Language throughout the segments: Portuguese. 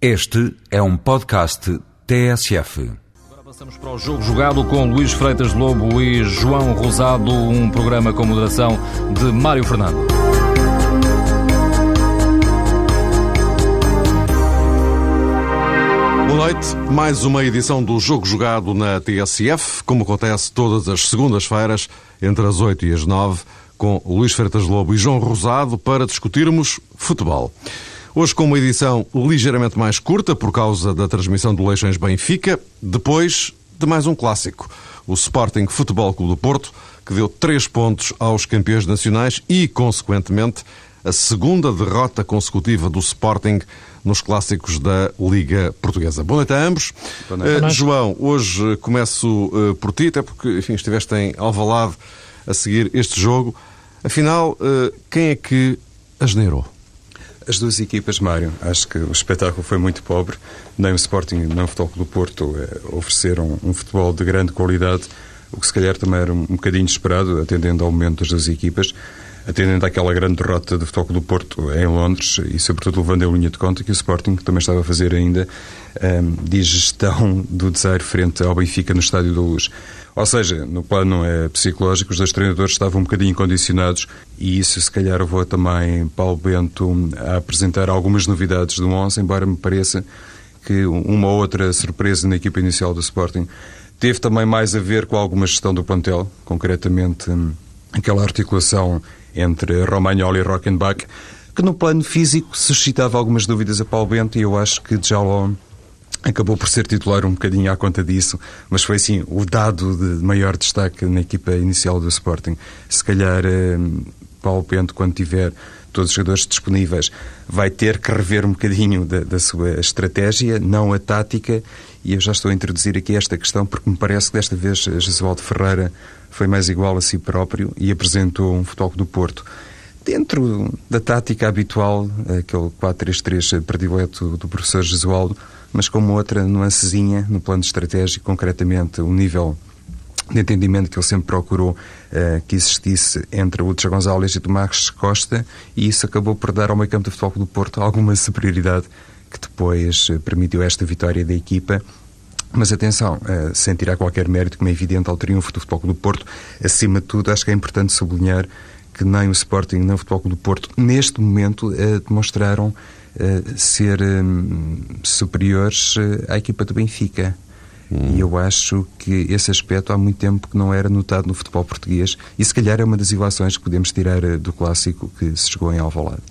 Este é um podcast TSF. Agora passamos para o jogo jogado com Luís Freitas Lobo e João Rosado, um programa com moderação de Mário Fernando. Boa noite, mais uma edição do Jogo Jogado na TSF, como acontece todas as segundas-feiras, entre as 8 e as 9, com Luís Freitas Lobo e João Rosado, para discutirmos futebol. Hoje com uma edição ligeiramente mais curta por causa da transmissão do Leixões Benfica, depois de mais um clássico, o Sporting Futebol Clube do Porto, que deu três pontos aos campeões nacionais e, consequentemente, a segunda derrota consecutiva do Sporting nos clássicos da Liga Portuguesa. Boa noite a ambos. Noite. Uh, João, hoje começo uh, por ti, até porque enfim, estiveste em Alvalade a seguir este jogo. Afinal, uh, quem é que asneirou? As duas equipas, Mário, acho que o espetáculo foi muito pobre. Nem o Sporting nem o Futebol Clube do Porto eh, ofereceram um futebol de grande qualidade, o que se calhar também era um, bocadinho esperado, atendendo ao momento das duas equipas, atendendo àquela grande derrota do Futebol Clube do Porto em Londres e, sobretudo, levando em linha de conta que o Sporting também estava a fazer ainda um, digestão do desaire frente ao Benfica no Estádio da Luz. Ou seja, no plano é, psicológico, os dois treinadores estavam um bocadinho condicionados e isso, se calhar, levou também Paulo Bento a apresentar algumas novidades do 11, embora me pareça que uma ou outra surpresa na equipa inicial do Sporting teve também mais a ver com alguma gestão do plantel, concretamente aquela articulação entre Romagnoli e Rockenbach, que no plano físico suscitava algumas dúvidas a Paulo Bento e eu acho que Jaló acabou por ser titular um bocadinho à conta disso, mas foi assim o dado de maior destaque na equipa inicial do Sporting. Se calhar eh, Paulo Pento, quando tiver todos os jogadores disponíveis, vai ter que rever um bocadinho da, da, sua estratégia, não a tática, e eu já estou a introduzir aqui esta questão porque me parece que desta vez Jesualdo Ferreira foi mais igual a si próprio e apresentou um futebol do Porto dentro da tática habitual, aquele 4-3-3 predileto do professor Jesualdo, mas com uma outra nuancezinha no plano estratégico, concretamente o nível de entendimento que ele sempre procurou uh, que existisse entre o Lúcio Gonzalez e Tomás Costa, e isso acabou por dar ao meio campo de futebol do Porto alguma superioridade que depois uh, permitiu esta vitória da equipa. Mas atenção, uh, sem tirar qualquer mérito, como é evidente, ao triunfo do Futebol do Porto, acima de tudo, acho que é importante sublinhar que nem o Sporting nem o Futebol do Porto, neste momento, demonstraram ser um, superiores à equipa do Benfica. Hum. E eu acho que esse aspecto há muito tempo que não era notado no futebol português e se calhar é uma das ilações que podemos tirar do clássico que se jogou em Alvalade.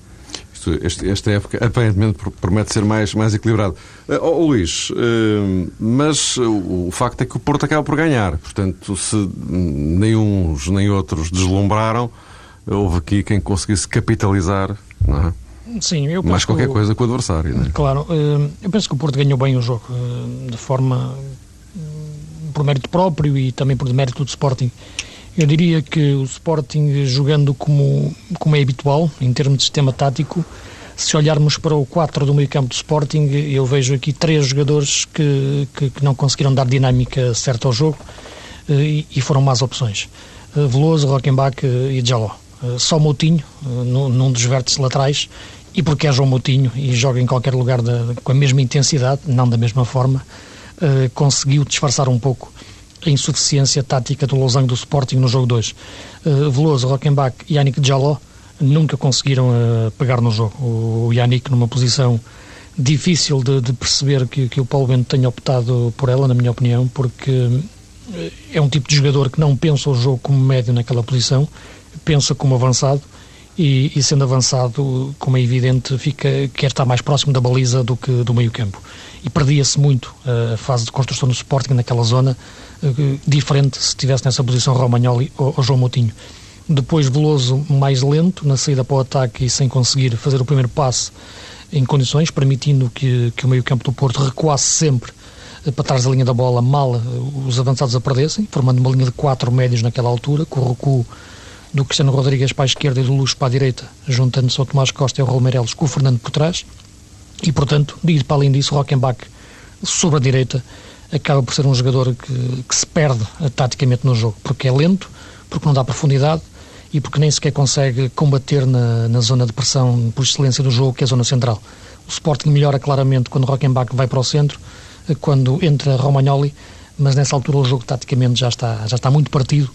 Este, esta época aparentemente promete ser mais, mais equilibrado. Uh, oh, Luís, uh, mas o, o facto é que o Porto acaba por ganhar. Portanto, se nem uns nem outros deslumbraram, houve aqui quem conseguisse capitalizar, não é? Sim, eu Mais qualquer coisa com o adversário, não é? Claro, eu penso que o Porto ganhou bem o jogo, de forma por mérito próprio e também por mérito do Sporting. Eu diria que o Sporting, jogando como, como é habitual, em termos de sistema tático, se olharmos para o 4 do meio campo do Sporting, eu vejo aqui três jogadores que, que, que não conseguiram dar dinâmica certa ao jogo e, e foram más opções. Veloso, Rockenbach e Jaló. Só Moutinho, num dos vértices laterais, e porque é João Moutinho e joga em qualquer lugar de, com a mesma intensidade, não da mesma forma, uh, conseguiu disfarçar um pouco a insuficiência tática do losango do Sporting no jogo 2. Uh, Veloso, Rockenbach e Yannick Jaló nunca conseguiram pegar no jogo. O, o Yannick numa posição difícil de, de perceber que, que, o Paulo Bento tenha optado por ela, na minha opinião, porque é um tipo de jogador que não pensa o jogo como médio naquela posição, pensa como avançado e, e, sendo avançado, como é evidente, fica, quer estar mais próximo da baliza do que do meio campo. E perdia-se muito a fase de construção do Sporting naquela zona, eh, diferente se estivesse nessa posição Romagnoli ou, ou João Moutinho. Depois Veloso mais lento na saída para o ataque e sem conseguir fazer o primeiro passe em condições, permitindo que, que o meio campo do Porto recuasse sempre eh, para trás da linha da bola, mal eh, os avançados a perdessem, formando uma linha de quatro médios naquela altura, com o recuo do Cristiano Rodrigues para a esquerda e do Luz para a direita, juntando-se ao Tomás Costa e ao Raul com o Fernando por trás. E, portanto, ir para além disso, Rockenbach sobre a direita acaba por ser um jogador que, que se perde uh, taticamente no jogo, porque é lento, porque não dá profundidade e porque nem sequer consegue combater na, na zona de pressão por excelência do jogo, que é a zona central. O Sporting melhora claramente quando Rockenbach vai para o centro, quando entra Romagnoli, mas nessa altura o jogo taticamente já está, já está muito partido.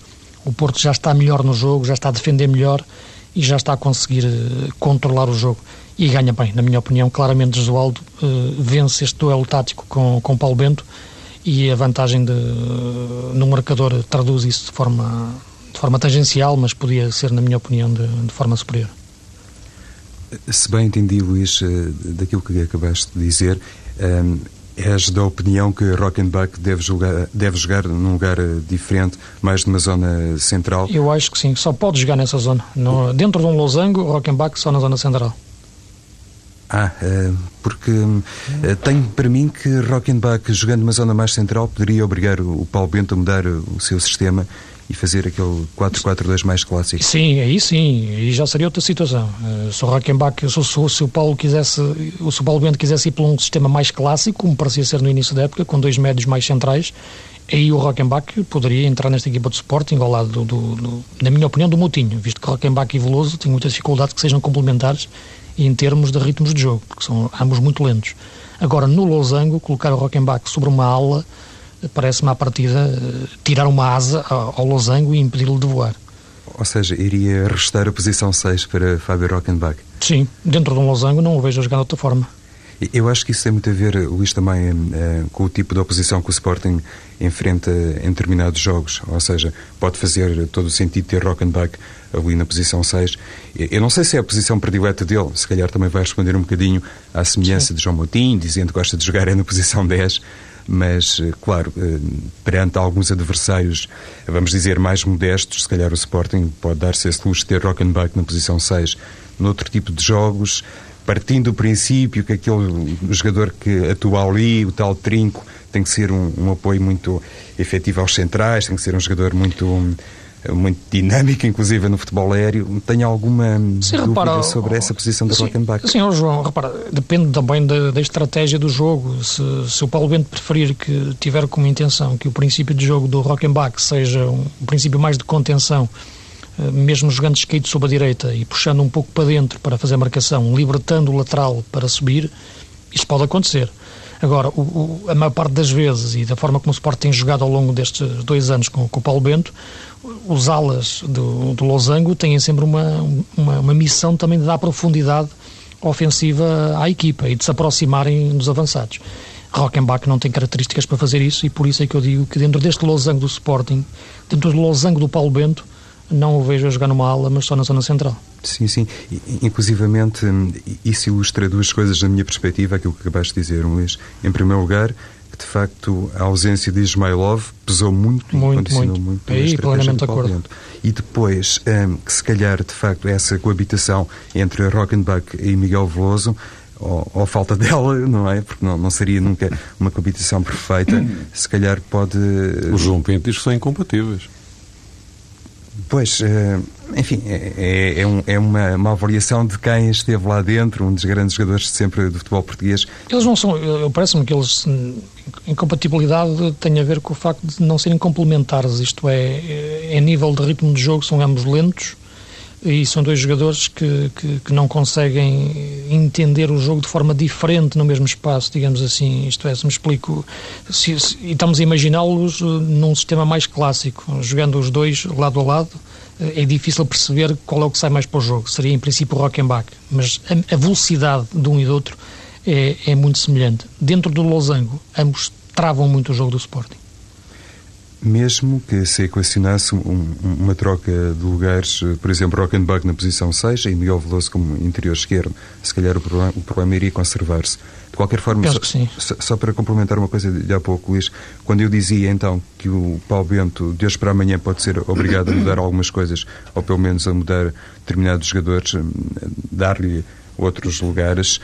O Porto já está melhor no jogo, já está a defender melhor e já está a conseguir uh, controlar o jogo. E ganha bem, na minha opinião. Claramente, Josualdo uh, vence este duelo tático com, com Paulo Bento e a vantagem de, uh, no marcador traduz isso de forma, de forma tangencial, mas podia ser, na minha opinião, de, de forma superior. Se bem entendi, Luís, daquilo que acabaste de dizer, És da opinião que Rockenbach deve jogar, deve jogar num lugar eh, diferente, mais numa zona central? Eu acho que sim, só pode jogar nessa zona. No, dentro de um losango, Rockenbach só na zona central. Ah, eh, porque eh, tenho para mim que Rockenbach, jogando numa zona mais central, poderia obrigar o Paulo Bento a mudar o seu sistema e fazer aquele 4-4-2 mais clássico. Sim, aí sim, e já seria outra situação. Uh, se o Rockenbach, se, se, se, o Paulo quisesse, se o Paulo Bento quisesse ir por um sistema mais clássico, como parecia ser no início da época, com dois médios mais centrais, aí o Rockenbach poderia entrar nesta equipa de Sporting ao lado, do, do, do, na minha opinião, do Moutinho, visto que Rockenbach e Veloso têm muita dificuldade que sejam complementares em termos de ritmos de jogo, porque são ambos muito lentos. Agora, no losango, colocar o Rockenbach sobre uma ala parece-me à partida eh, tirar uma asa ao losango e impedir-lo de voar. Ou seja, iria restar a posição 6 para Fábio Rockenbach? Sim, dentro de um losango não o vejo a jogar de outra forma. Eu acho que isso tem muito a ver, Luís, também uh, com o tipo de oposição que o Sporting enfrenta em determinados jogos. Ou seja, pode fazer todo o sentido ter Rockenbach ali na posição 6. Eu não sei se é a posição predileta dele, se calhar também vai responder um bocadinho à semelhança Sim. de João Moutinho, dizendo que gosta de jogar é na posição 10 mas, eh, claro, eh, perante alguns adversários, vamos dizer, mais modestos, se calhar o Sporting pode dar-se esse luxo de ter Rockenbach na posição 6. Noutro tipo de jogos, partindo do princípio que aquele jogador que atua ali, o tal trinco, tem que ser um, um apoio muito efetivo aos centrais, tem que ser um jogador muito muito dinâmica, inclusive no futebol aéreo. Tem alguma sim, dúvida repara, sobre essa posição da Rockenbach? Sim, oh, João, repara, depende também da, da estratégia do jogo. Se, se, o Paulo Bento preferir que tiver como intenção que o princípio de jogo do Rockenbach seja um, um princípio mais de contenção, eh, mesmo jogando esquerdo sobre a direita e puxando um pouco para dentro para fazer a marcação, libertando o lateral para subir, isso pode acontecer. Agora, o, o, a maior parte das vezes, e da forma como o Sport tem jogado ao longo destes dois anos com, com o Paulo Bento, os alas do, do Losango têm sempre uma, uma, uma, missão também de dar profundidade ofensiva à equipa e de se aproximarem dos avançados. Rockenbach não tem características para fazer isso e por isso é que eu digo que dentro deste losango do Sporting, dentro do losango do Paulo Bento, não o vejo a jogar numa ala, mas só na zona central. Sim, sim. Inclusivamente, isso ilustra duas coisas na minha perspectiva, aquilo que acabaste de dizer, Luís. Em primeiro lugar, que de facto a ausência de Ismailov pesou muito, muito e condicionou muito, muito Aí, plenamente de acordo. E depois, um, que se calhar, de facto, essa coabitação entre Rockenbach e Miguel Veloso ou, ou, falta dela, não é? Porque não, não seria nunca uma coabitação perfeita. Se calhar pode. O João Pinto diz que são incompatíveis. Pois, eh, enfim, é, é, é, um, é uma, uma, avaliação de quem esteve lá dentro, um dos grandes jogadores sempre do futebol português. Eles não são, parece-me que eles, incompatibilidade tem a ver com o facto de não serem complementares, isto é, é, é nível de ritmo de jogo, são ambos lentos, e são dois jogadores que, que, que, não conseguem entender o jogo de forma diferente no mesmo espaço, digamos assim. Isto é, se me explico, se, se, e estamos a imaginá-los eh, num sistema mais clássico, jogando os dois lado a lado, eh, é difícil perceber qual é o que sai mais para o jogo. Seria em princípio o Rockenbach, mas a, a velocidade de um e do outro é, é muito semelhante. Dentro do losango, ambos travam muito o jogo do Sporting mesmo que se equacionasse um, uma troca de lugares, eh, por exemplo, Rockenbach na posição 6 e Miguel Veloso como interior esquerdo, se calhar o problema, o problema iria conservar-se. De qualquer forma, só, só, só, para complementar uma coisa de há pouco, Luís, quando eu dizia então que o Paulo Bento, de hoje para amanhã, pode ser obrigado a mudar algumas coisas, ou pelo menos a mudar determinados jogadores, hum, dar-lhe outros lugares,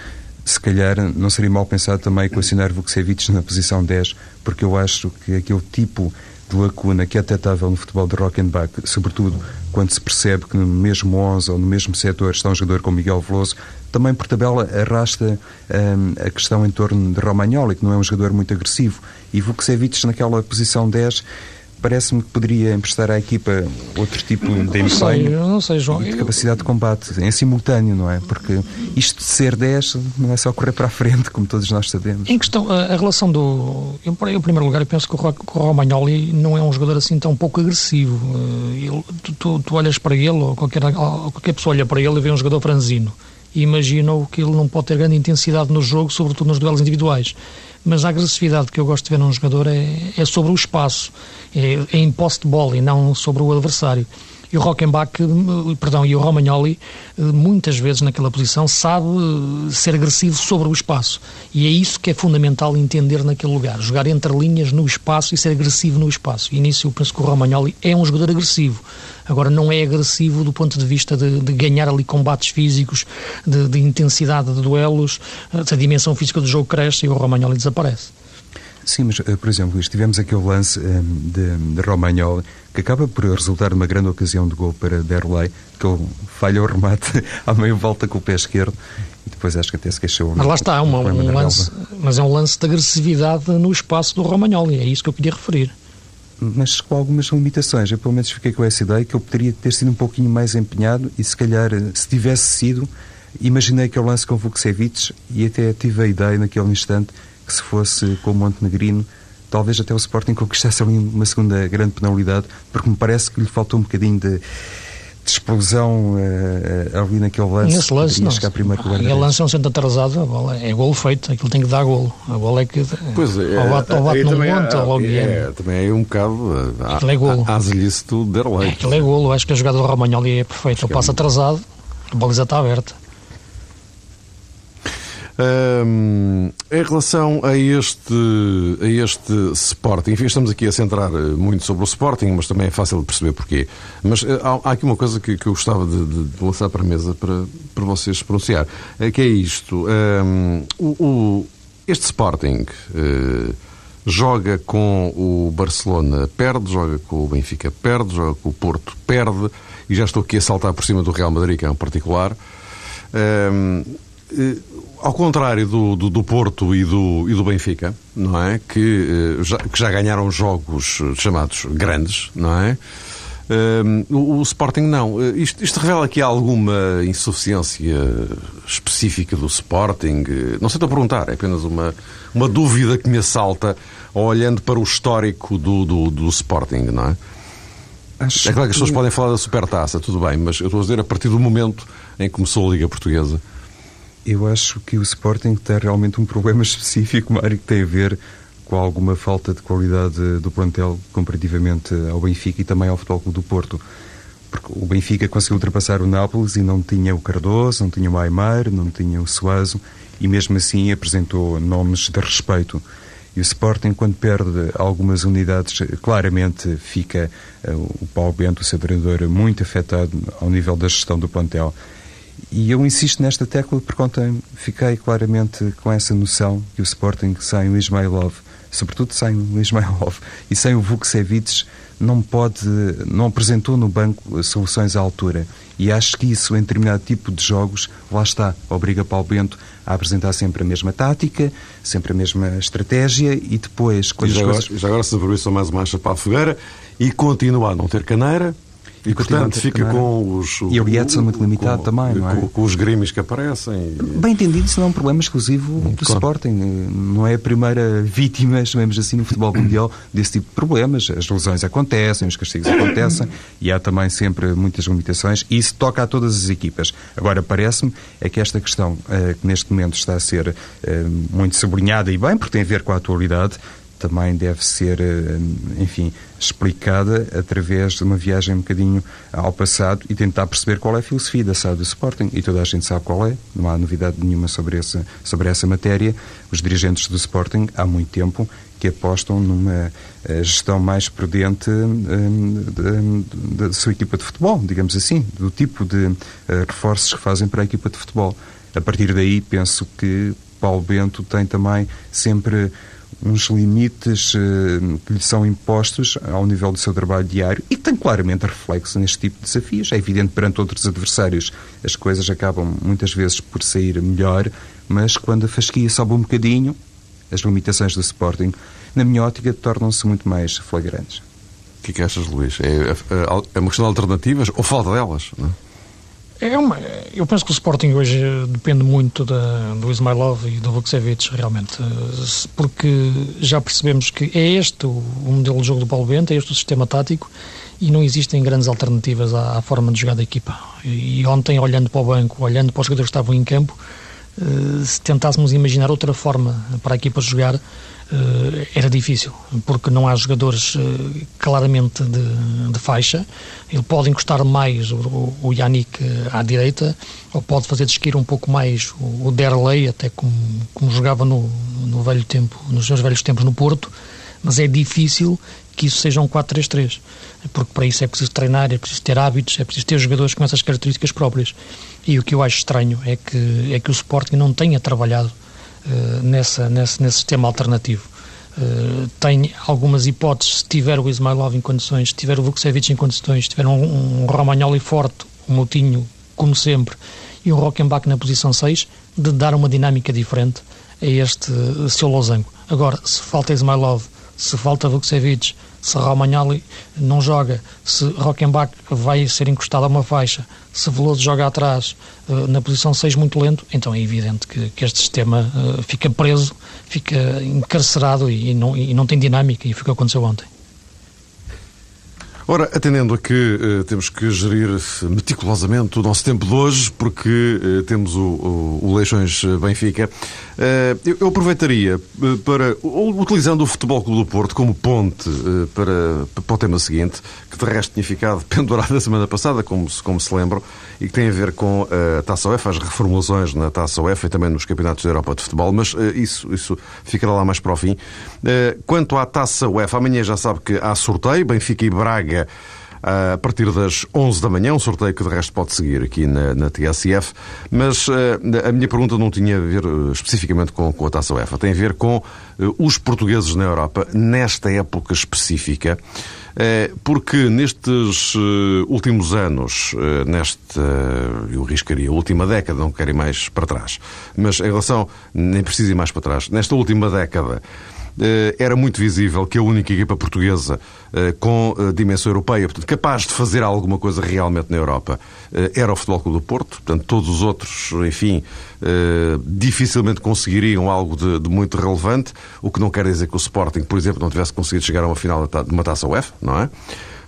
se calhar não seria mal pensado também equacionar Vukcevic na posição 10, porque eu acho que aquele tipo de lacuna que é detectável no futebol de Rockenbach, sobretudo quando se percebe que no mesmo 11 ou no mesmo setor está um jogador como Miguel Veloso, também por tabela arrasta um, a questão em torno de Romagnoli, que não é um jogador muito agressivo, e Vukcevic naquela posição 10 parece-me que poderia emprestar à equipa outro tipo de Não sei, empenho não sei, João. e de capacidade de combate em simultâneo, não é? Porque isto de ser 10 não é só correr para a frente, como todos nós sabemos. Em questão, a, a relação do. Eu, em primeiro lugar, eu penso que o, o Romagnoli não é um jogador assim tão pouco agressivo. Eh, ele- tu, tu- tu olhas para ele, ou qualquer, ou qualquer pessoa olha para ele e vê um jogador franzino. E imagina que ele não pode ter grande intensidade no jogo, sobretudo nos duelos individuais. Mas a agressividade que eu gosto de ver num jogador é, é sobre o espaço, é, é em posse de bola e não sobre o adversário. E o Rockenbach, eh, perdão, e o Romagnoli, eh, muitas vezes naquela posição, sabe eh, ser agressivo sobre o espaço. E é isso que é fundamental entender naquele lugar. Jogar entre linhas no espaço e ser agressivo no espaço. E nisso eu penso que o Romagnoli é um jogador agressivo. Agora, não é agressivo do ponto de vista de, de ganhar ali combates físicos, de, de intensidade de duelos. A dimensão física do jogo cresce e o Romagnoli desaparece. Sim, mas, eh, por exemplo, tivemos aquele lance eh, de, de Romagnoli que acaba por resultar numa grande ocasião de gol para Derlei, que ele falha o remate à meia volta com o pé esquerdo e depois acho que até se queixou. Mas lá está, é uma- um lance, mas é um lance de agressividade no espaço do Romagnoli. É isso que eu queria referir. Mas com algumas limitações. Eu pelo menos fiquei com essa ideia que ele poderia ter sido um pouquinho mais empenhado e se calhar, eh, se tivesse sido, imaginei que o lance com Vukcevic e até tive a ideia naquele instante que se fosse com o Montenegrino, talvez até o Sporting conquistasse ali uma segunda grande penalidade, porque me parece que lhe faltou um bocadinho de, de explosão eh, eh, ali naquele lance. Nesse lance, não. chegar primeiro o Aquele lance é um centro atrasado, a bola é golo feito, aquilo tem que dar golo. A bola é que. Pois é, ou bate, ou bate num monte, logo é, é. também é um bocado a, Aquilo é golo. a, a azelice do Derlei. Aquilo é golo. Acho que a jogada do Romagnoli é perfeita. Ele passa atrasado, a baliza está aberta. Em relação a este, a este Sporting, enfim, estamos aqui a centrar eh, muito sobre o Sporting, mas também é fácil de perceber porquê. Mas eh, há, aqui uma coisa que, que eu gostava de, de- de lançar para a mesa para, para vocês pronunciar, eh, que é isto. Hum, o, o- este Sporting eh, joga com o Barcelona, perde, joga com o Benfica, perde, joga com o Porto, perde, e já estou aqui a saltar por cima do Real Madrid, que é um particular. Hum, eh, ao contrário do, do, do Porto e do, e do Benfica, não é? Que, eh, já, que já ganharam jogos eh, chamados grandes, não é? O, o Sporting não. Isto, isto revela aqui alguma insuficiência específica do Sporting? Não sei estou a perguntar, é apenas uma, uma dúvida que me assalta olhando para o histórico do, do, do Sporting, não é? Acho É claro que as pessoas podem falar da supertaça, tudo bem, mas eu estou a dizer a partir do momento em que começou a Liga Portuguesa. Eu acho que o Sporting tem realmente um problema específico, Mário, que tem a ver com alguma falta de qualidade do plantel comparativamente ao Benfica e também ao Futebol Clube do Porto. Porque o Benfica conseguiu ultrapassar o Nápoles e não tinha o Cardoso, não tinha o Aymar, não tinha o Suazo e mesmo assim apresentou nomes de respeito. E o Sporting, quando perde algumas unidades, claramente fica eh, o Paulo Bento, o seu treinador, muito afetado ao nível da gestão do plantel. E eu insisto nesta tecla porque ontem fiquei claramente com essa noção que o Sporting sem o Ismailov, sobretudo sem o Ismailov e sem o Vukcevic, não pode, não apresentou no banco soluções à altura. E acho que isso, em determinado tipo de jogos, lá está, obriga Paulo Bento a apresentar sempre a mesma tática, sempre a mesma estratégia e depois, E quando já, as agora, coisas... já agora, se isso, mais uma marcha para a fogueira e continua a não ter caneira. E, portanto, fica com os. E o Edson muito limitado com- também, não é? Com, com os grémios que aparecem. Bem entendido, isso não é um problema exclusivo do claro. Sporting. Não é a primeira vítima, chamemos assim, no futebol mundial desse tipo de problemas. As lesões acontecem, os castigos acontecem e há também sempre muitas limitações e isso toca a todas as equipas. Agora, parece-me é que esta questão eh, que neste momento está a ser eh, muito sublinhada e bem, porque tem a ver com a atualidade, também deve ser, eh, enfim, explicada através de uma viagem um bocadinho ao passado e tentar perceber qual é a filosofia da SAD do Sporting. E toda a gente sabe qual é, não há novidade nenhuma sobre essa, sobre essa matéria. Os dirigentes do Sporting, há muito tempo, que apostam numa eh, gestão mais prudente hum, da- sua equipa de futebol, digamos assim, do tipo de eh, reforços que fazem para a equipa de futebol. A partir daí, penso que Paulo Bento tem também sempre uns limites eh, que lhe são impostos ao nível do seu trabalho diário e que tem claramente reflexo neste tipo de desafios. É evidente perante outros adversários as coisas acabam muitas vezes por sair melhor, mas quando a fasquia sobe um bocadinho, as limitações do Sporting, na minha ótica, tornam-se muito mais flagrantes. que é que achas, Luís? É, é, é uma questão de alternativas ou falta delas? Não é? É uma, eu penso que o Sporting hoje depende muito da, do Ismailov e do Vukcevic, realmente, porque já percebemos que é este o, o modelo de jogo do Paulo Bento, é este o sistema tático e não existem grandes alternativas à, à forma de jogar da equipa. E, e ontem, olhando para o banco, olhando para os jogadores que estavam em campo, eh, se tentássemos imaginar outra forma para a equipa jogar, era difícil, porque não há jogadores eh, claramente de, de faixa. Ele pode encostar mais o, o Yannick à direita, ou pode fazer desquir um pouco mais o, o Derley, até como, como jogava no, no velho tempo, nos seus velhos tempos no Porto, mas é difícil que isso seja um 4-3-3, porque para isso é preciso treinar, é preciso ter hábitos, é preciso ter jogadores com essas características próprias. E o que eu acho estranho é que, é que o Sporting não tenha trabalhado nessa, nesse, nesse sistema alternativo. Uh, tem algumas hipóteses, se tiver o Ismailov em condições, se tiver o Vukcevic em condições, se tiver um, um Romagnoli forte, um Moutinho, como sempre, e o Rockenbach na posição 6, de dar uma dinâmica diferente a este seu losango. Agora, se falta Ismailov, se falta Vukcevic, se Romagnoli não joga, se Rockenbach vai ser encostado a uma faixa, se Veloso joga atrás uh, na posição 6 muito lento, então é evidente que, que este sistema uh, fica preso, fica encarcerado e, e, não, e não tem dinâmica, e foi o que aconteceu ontem. Ora, atendendo a que uh, temos que gerir meticulosamente o nosso tempo de hoje, porque uh, temos o, o, o Leixões Benfica, uh, eu, eu, aproveitaria para, utilizando o Futebol Clube do Porto como ponte para, para o tema seguinte, que de resto tinha ficado pendurado na semana passada, como se, como se lembram, e que tem a ver com a Taça UEFA, as reformulações na Taça UEFA e também nos Campeonatos da Europa de Futebol, mas isso, isso ficará lá mais para o fim. Quanto à Taça UEFA, amanhã já sabe que há sorteio, Benfica e Braga a partir das 11 da manhã, um sorteio que de resto pode seguir aqui na, na TSF, mas uh, a minha pergunta não tinha a ver uh, especificamente com, com, a Taça UEFA, tem a ver com uh, os portugueses na Europa nesta época específica, porque nestes últimos anos, nesta, eu riscaria, última década, não quero ir mais para trás, mas em relação, nem preciso ir mais para trás, nesta última década, era muito visível que a única equipa portuguesa eh, com eh, dimensão europeia, portanto, capaz de fazer alguma coisa realmente na Europa, era o Futebol Clube do Porto. Portanto, todos os outros, enfim, dificilmente conseguiriam algo de, de muito relevante, o que não quer dizer que o Sporting, por exemplo, não tivesse conseguido chegar a uma final de uma taça UEFA, não é?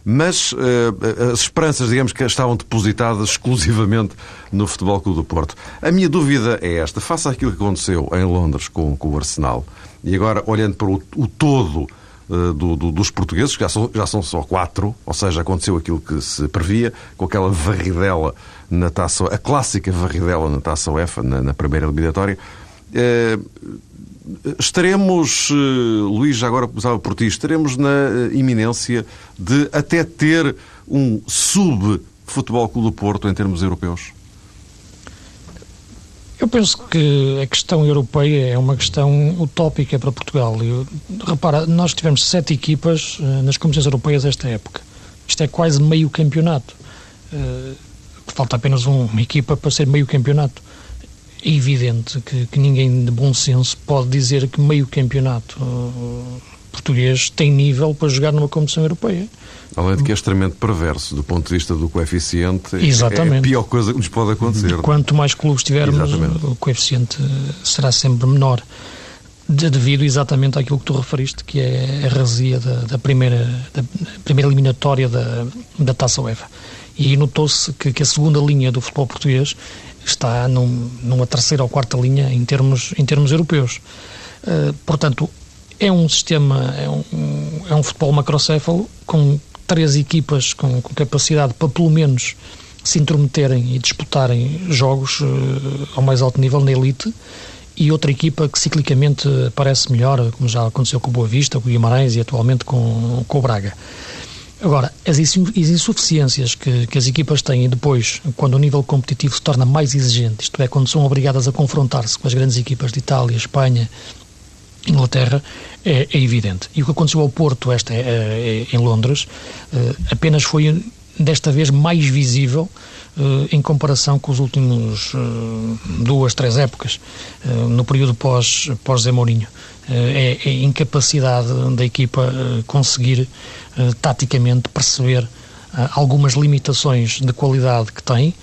mas uh, as esperanças, digamos que estavam depositadas exclusivamente no Futebol Clube do Porto. A minha dúvida é esta: faça aquilo que aconteceu em Londres com, com o Arsenal, e agora olhando para o, o todo uh, do, do, dos portugueses, que já são, já são só quatro, ou seja, aconteceu aquilo que se previa, com aquela varridela na taça, a clássica varridela na taça UEFA, na, na primeira eliminatória. Uh, estaremos, Luís, já agora começava por ti, estaremos na iminência de até ter um sub-futebol Clube do Porto em termos europeus? Eu penso que a questão europeia é uma questão utópica para Portugal. Eu, repara, nós tivemos sete equipas uh, nas competições europeias esta época. Isto é quase meio campeonato. Uh, falta apenas um, uma equipa para ser meio campeonato. É evidente que, que, ninguém de bom senso pode dizer que meio campeonato uh, português tem nível para jogar numa competição europeia. Além de que é extremamente perverso do ponto de vista do coeficiente. Exatamente. É a pior coisa que nos pode acontecer. Quanto mais clubes tivermos, exatamente. o coeficiente será sempre menor. Devido exatamente àquilo que tu referiste, que é a razia da, da primeira, da primeira eliminatória da, da Taça UEFA. E notou-se que, que, a segunda linha do futebol português está num, numa terceira ou quarta linha em termos, em termos europeus. Uh, portanto, é um sistema, é um, é um futebol macrocéfalo com três equipas com, com capacidade para pelo menos se intrometerem e disputarem jogos uh, ao mais alto nível na elite e outra equipa que ciclicamente parece melhor, como já aconteceu com o Boa Vista, com o Guimarães e atualmente com, com o Braga. Agora, as insuficiências que, que as equipas têm depois, quando o nível competitivo se torna mais exigente, isto é, quando são obrigadas a confrontar-se com as grandes equipas de Itália, Espanha, Inglaterra é, é, evidente. E o que aconteceu ao Porto esta, é, em Londres eh, apenas foi desta vez mais visível eh, em comparação com os últimos eh, duas, três épocas, no período pós, pós Zé Mourinho. é, é a incapacidade da equipa conseguir taticamente perceber algumas limitações de qualidade que tem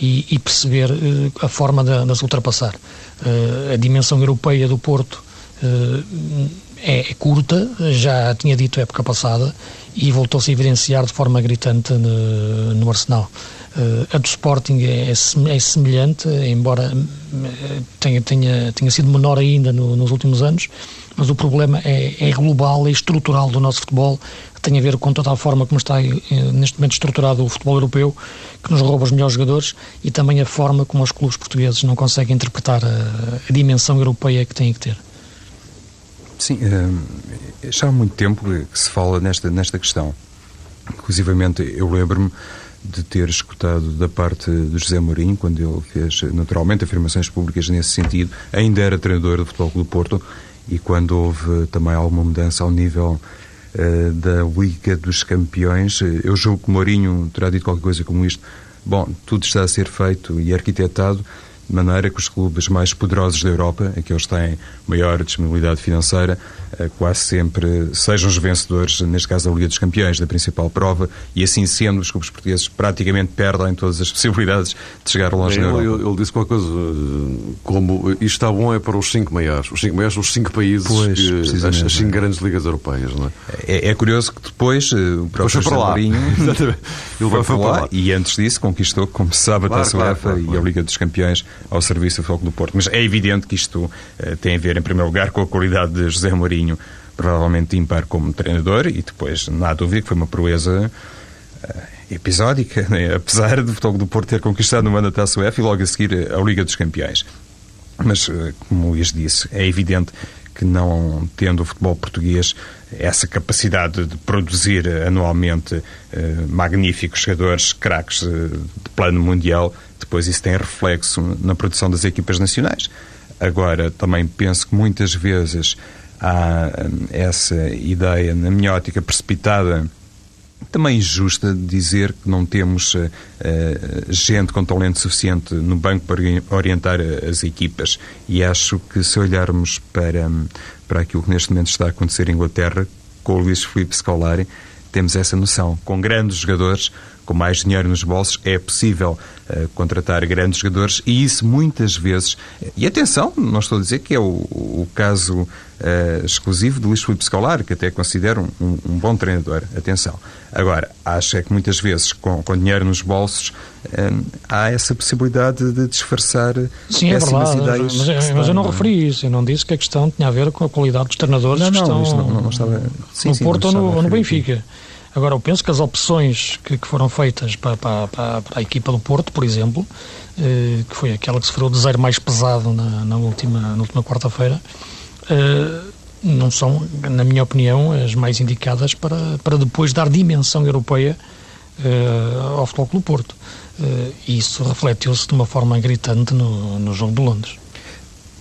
e, e perceber a forma de, de se ultrapassar. a dimensão europeia do Porto é, é, curta, já tinha dito época passada, e voltou-se a evidenciar de forma gritante no, no Arsenal. Uh, a do Sporting é, é, semelhante, embora eh, tenha, tenha, tenha sido menor ainda no, nos últimos anos, mas o problema é, é global, é estrutural do nosso futebol, tem a ver com toda a forma como está eh, neste momento estruturado o futebol europeu, que nos rouba os melhores jogadores, e também a forma como os clubes portugueses não conseguem interpretar a, a dimensão europeia que têm que ter. Sim, já há muito tempo que se fala nesta, nesta questão. Inclusivamente, eu lembro-me de ter escutado da parte do José Mourinho, quando ele fez naturalmente afirmações públicas nesse sentido, ainda era treinador do Futebol Clube do Porto, e quando houve também alguma mudança ao nível uh, da Liga dos Campeões, eu julgo que Mourinho terá dito qualquer coisa como isto. Bom, tudo está a ser feito e arquitetado de maneira que os clubes mais poderosos da Europa, aqueles que têm maior disponibilidade financeira, quase sempre sejam os vencedores, neste caso da Liga dos Campeões, da principal prova, e assim sendo, os clubes portugueses praticamente perdem todas as possibilidades de chegar longe na Europa. Ele, ele, disse qualquer coisa eh, como isto está bom é para os cinco maiores. Os cinco maiores os cinco países, pois, que, as, as, cinco grandes ligas europeias, não é? É, é curioso que depois eh, o próprio José Mourinho ele vai para lá, e antes disso conquistou, como se sabe, a claro, Taça UEFA claro, claro, e a Liga dos Campeões ao serviço do Foco do Porto. Mas é evidente que isto tem a ver, em primeiro lugar, com a qualidade de José Mourinho, provavelmente ímpar como treinador, e depois, não há dúvida que foi uma proeza uh, episódica, né? apesar do Futebol do Porto ter conquistado no ano Taça UEFA e logo a seguir a Liga dos Campeões. Mas, uh, como o Luís disse, é evidente que não tendo o futebol português essa capacidade de produzir anualmente eh, magníficos jogadores, craques eh, de plano mundial, depois isso tem reflexo na produção das equipas nacionais. Agora, também penso que muitas vezes há essa ideia, na minha ótica, precipitada também injusta dizer que não temos uh, gente com talento suficiente no banco para orientar as equipas. E acho que se olharmos para, para aquilo que neste momento está a acontecer em Inglaterra, com o Luís Filipe Scolari, temos essa noção. Com grandes jogadores, com mais dinheiro nos bolsos, é possível uh, contratar grandes jogadores e isso muitas vezes. E atenção, não estou a dizer que é o, o caso uh, exclusivo de Luís Filipe Scolari, que até considero um, um, bom treinador. Atenção. Agora, acho é que muitas vezes, com, com dinheiro nos bolsos, uh, há essa possibilidade de disfarçar Sim, é verdade, ideias. Mas, mas eu não referi isso. Eu não disse que a questão tinha a ver com a qualidade dos treinadores não, que não, estão não, não, estava, sim, no sim, Porto ou no, no Benfica. Agora, eu penso que as opções que, que foram feitas para, para, para, a equipa do Porto, por exemplo, eh, que foi aquela que sofreu o desejo mais pesado na, na última, na última quarta-feira, eh, não são, na minha opinião, as mais indicadas para, para depois dar dimensão europeia eh, ao Futebol Clube Porto. Eh, e isso refletiu-se de uma forma gritante no, no jogo de Londres.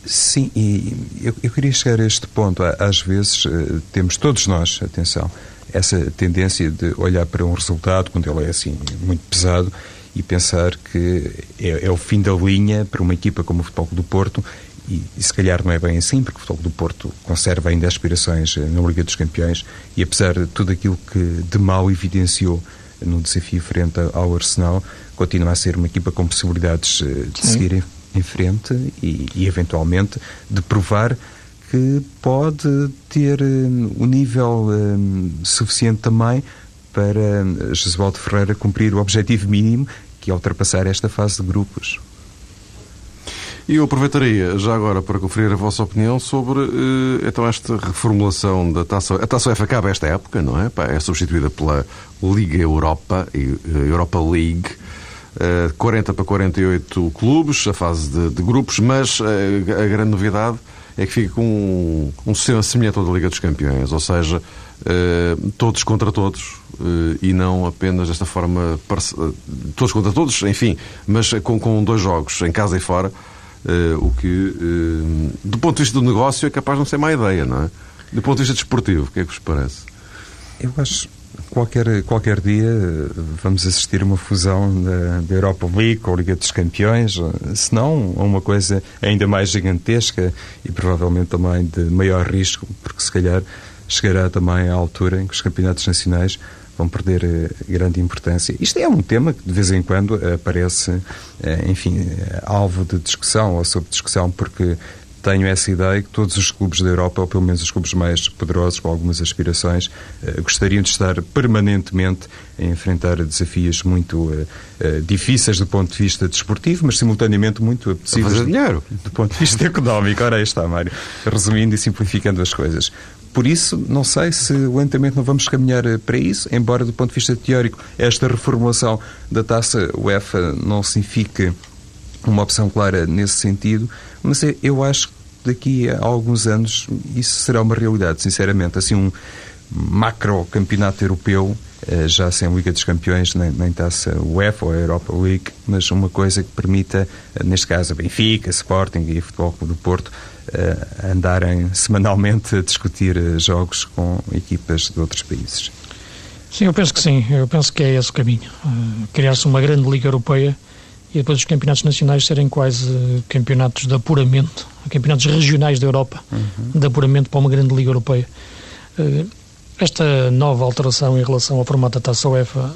Sim, e eu, eu, queria chegar a este ponto. Às vezes eh, temos todos nós, atenção, essa tendência de olhar para um resultado, quando ele é assim muito pesado, e pensar que é, é o fim da linha para uma equipa como o Futebol do Porto, e, e, se calhar não é bem assim, porque o Futebol do Porto conserva ainda aspirações eh, na Liga dos Campeões, e apesar de tudo aquilo que de mal evidenciou no desafio frente ao Arsenal, continua a ser uma equipa com possibilidades eh, de Sim. seguir em, em frente e, e, eventualmente, de provar que pode ter o um nível um, suficiente também para Jesualdo Ferreira cumprir o objetivo mínimo, que é ultrapassar esta fase de grupos. E eu aproveitaria já agora para conferir a vossa opinião sobre uh, então esta reformulação da Taça. A Taça UEFA acaba esta época, não é? É substituída pela Liga Europa, Europa League. Uh, 40 para 48 clubes, a fase de, de grupos, mas uh, a grande novidade é que fica com um, um sistema semelhante ao da Liga dos Campeões, ou seja, todos contra todos e não apenas desta forma, todos contra todos, enfim, mas com, com dois jogos, em casa e fora, o que, do ponto de vista do negócio, é capaz de não ser má ideia, não é? Do ponto de vista desportivo, o que é que vos parece? Eu acho qualquer, qualquer dia vamos assistir a uma fusão da, da Europa League com a Liga dos Campeões, se não a uma coisa ainda mais gigantesca e provavelmente também de maior risco, porque se calhar chegará também à altura em que os campeonatos nacionais vão perder eh, grande importância. Isto é um tema que de vez em quando aparece, eh, enfim, eh, alvo de discussão ou sob discussão, porque tenho essa ideia que todos os clubes da Europa, ou pelo menos os clubes mais poderosos, com algumas aspirações, gostariam de estar permanentemente a enfrentar desafios muito difíceis do ponto de vista desportivo, mas simultaneamente muito apetecíveis do ponto de vista económico. Ora, aí está, Mário. Resumindo e simplificando as coisas. Por isso, não sei se lentamente não vamos caminhar eh, para isso, embora do ponto de vista teórico esta reformulação da taça UEFA não signifique uma opção clara nesse sentido, mas eu acho que daqui a alguns anos isso será uma realidade, sinceramente. Assim, um macro campeonato europeu, eh, já sem Liga dos Campeões, nem, nem taça UEFA ou Europa League, mas uma coisa que permita, eh, neste caso, a Benfica, Sporting e Futebol Clube do Porto, andarem semanalmente a discutir eh, jogos com equipas de outros países. Sim, eu penso que sim. Eu penso que é esse o caminho. Uh, Criar-se uma grande Liga Europeia e depois os campeonatos nacionais serem quase campeonatos de apuramento, campeonatos regionais da Europa, uhum. de apuramento para uma grande Liga Europeia. Esta nova alteração em relação ao formato da Taça UEFA,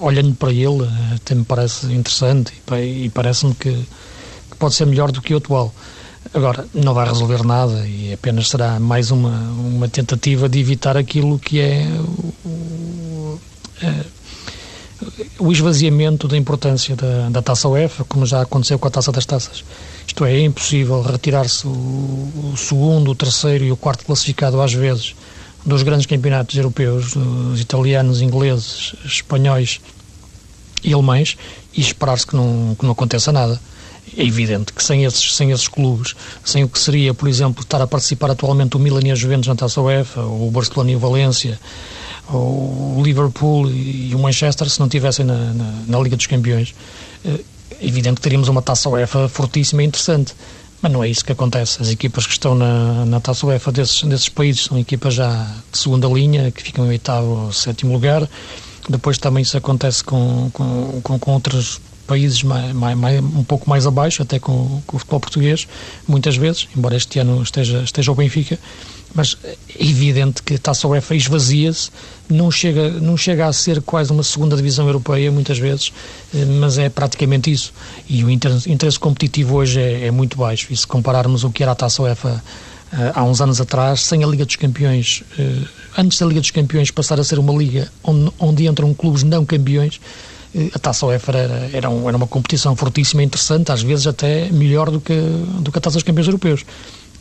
olhando para ele, até me parece interessante e, e parece-me que, que, pode ser melhor do que o atual. Agora, não vai resolver nada e apenas será mais uma, uma tentativa de evitar aquilo que é o, é, o esvaziamento da importância da, da taça UEFA, como já aconteceu com a taça das taças. Isto é, é impossível retirar-se o, o, segundo, o terceiro e o quarto classificado às vezes dos grandes campeonatos europeus, os italianos, ingleses, espanhóis e alemães, e esperar-se que não, que não aconteça nada é evidente que sem esses, sem esses clubes, sem o que seria, por exemplo, estar a participar atualmente o Milan e a Juventus na Taça UEFA, ou o Barcelona e o Valência, ou o Liverpool e o Manchester, se não estivessem na, na, na, Liga dos Campeões, é evidente que teríamos uma Taça UEFA fortíssima e interessante. Mas não é isso que acontece. As equipas que estão na, na Taça UEFA desses, desses países são equipas já de segunda linha, que ficam em oitavo ou sétimo lugar. Depois também isso acontece com, com, com, com países mais, mais, um pouco mais abaixo, até com, com, o futebol português, muitas vezes, embora este ano esteja, esteja o Benfica, mas é evidente que a Taça UEFA esvazia-se, não chega, não chega a ser quase uma segunda divisão europeia, muitas vezes, eh, mas é praticamente isso. E o interesse, interesse competitivo hoje é, é, muito baixo, e se compararmos o que era a Taça UEFA eh, há uns anos atrás, sem a Liga dos Campeões, eh, antes da Liga dos Campeões passar a ser uma liga onde, onde entram clubes não campeões, a Taça UEFA era, era, um, uma competição fortíssima interessante, às vezes até melhor do que, do que a Taça dos Campeões Europeus.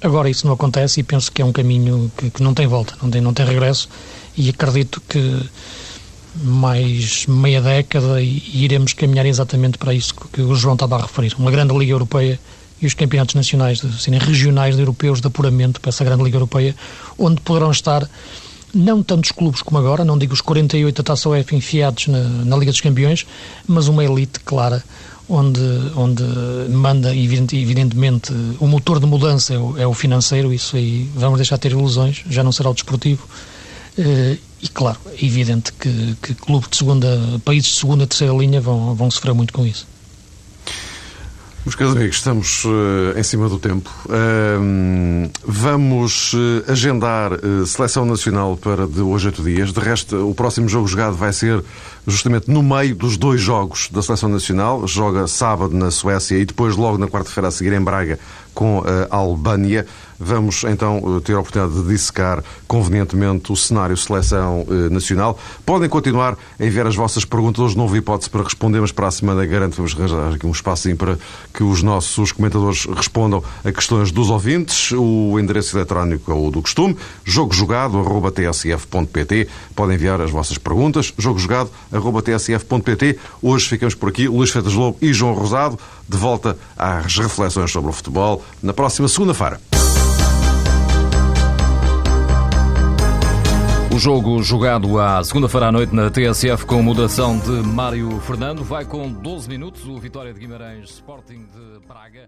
Agora isso não acontece e penso que é um caminho que, que não tem volta, não tem, não tem regresso e acredito que mais meia década iremos caminhar exatamente para isso que, o João estava a referir. Uma grande Liga Europeia e os campeonatos nacionais, assim, regionais de europeus de apuramento para essa grande Liga Europeia, onde poderão estar não tantos clubes como agora, não digo os 48 da Taça UEFA enfiados na, na Liga dos Campeões, mas uma elite clara, onde, onde manda, evidentemente, o motor de mudança é o, é o financeiro, isso aí vamos deixar de ter ilusões, já não será o desportivo. Uh, e claro, é evidente que, que clubes de segunda, países de segunda e terceira linha vão, vão sofrer muito com isso. Meus caros amigos, estamos uh, em cima do tempo. Uh, vamos uh, agendar seleção nacional para de hoje a oito dias. De resto, o próximo jogo jogado vai ser justamente no meio dos dois jogos da seleção nacional. Joga sábado na Suécia e depois, logo na quarta-feira a seguir, em Braga, com a Albânia. Vamos então eh, ter a oportunidade de dissecar convenientemente o cenário seleção eh, nacional. Podem continuar a enviar as vossas perguntas. Hoje não houve hipótese para responder, mas para a semana garanto que vamos arranjar aqui um espacinho para que os nossos comentadores respondam a questões dos ouvintes. O endereço eletrónico é o do costume, jogojogado.tsf.pt. Podem enviar as vossas perguntas, jogojogado.tsf.pt. Hoje ficamos por aqui. Luís Freitas Lobo e João Rosado, de volta às reflexões sobre o futebol na próxima segunda-feira. O jogo jogado à segunda-feira à noite na TSF com moderação de Mário Fernando vai com 12 minutos. O Vitória de Guimarães Sporting de Braga.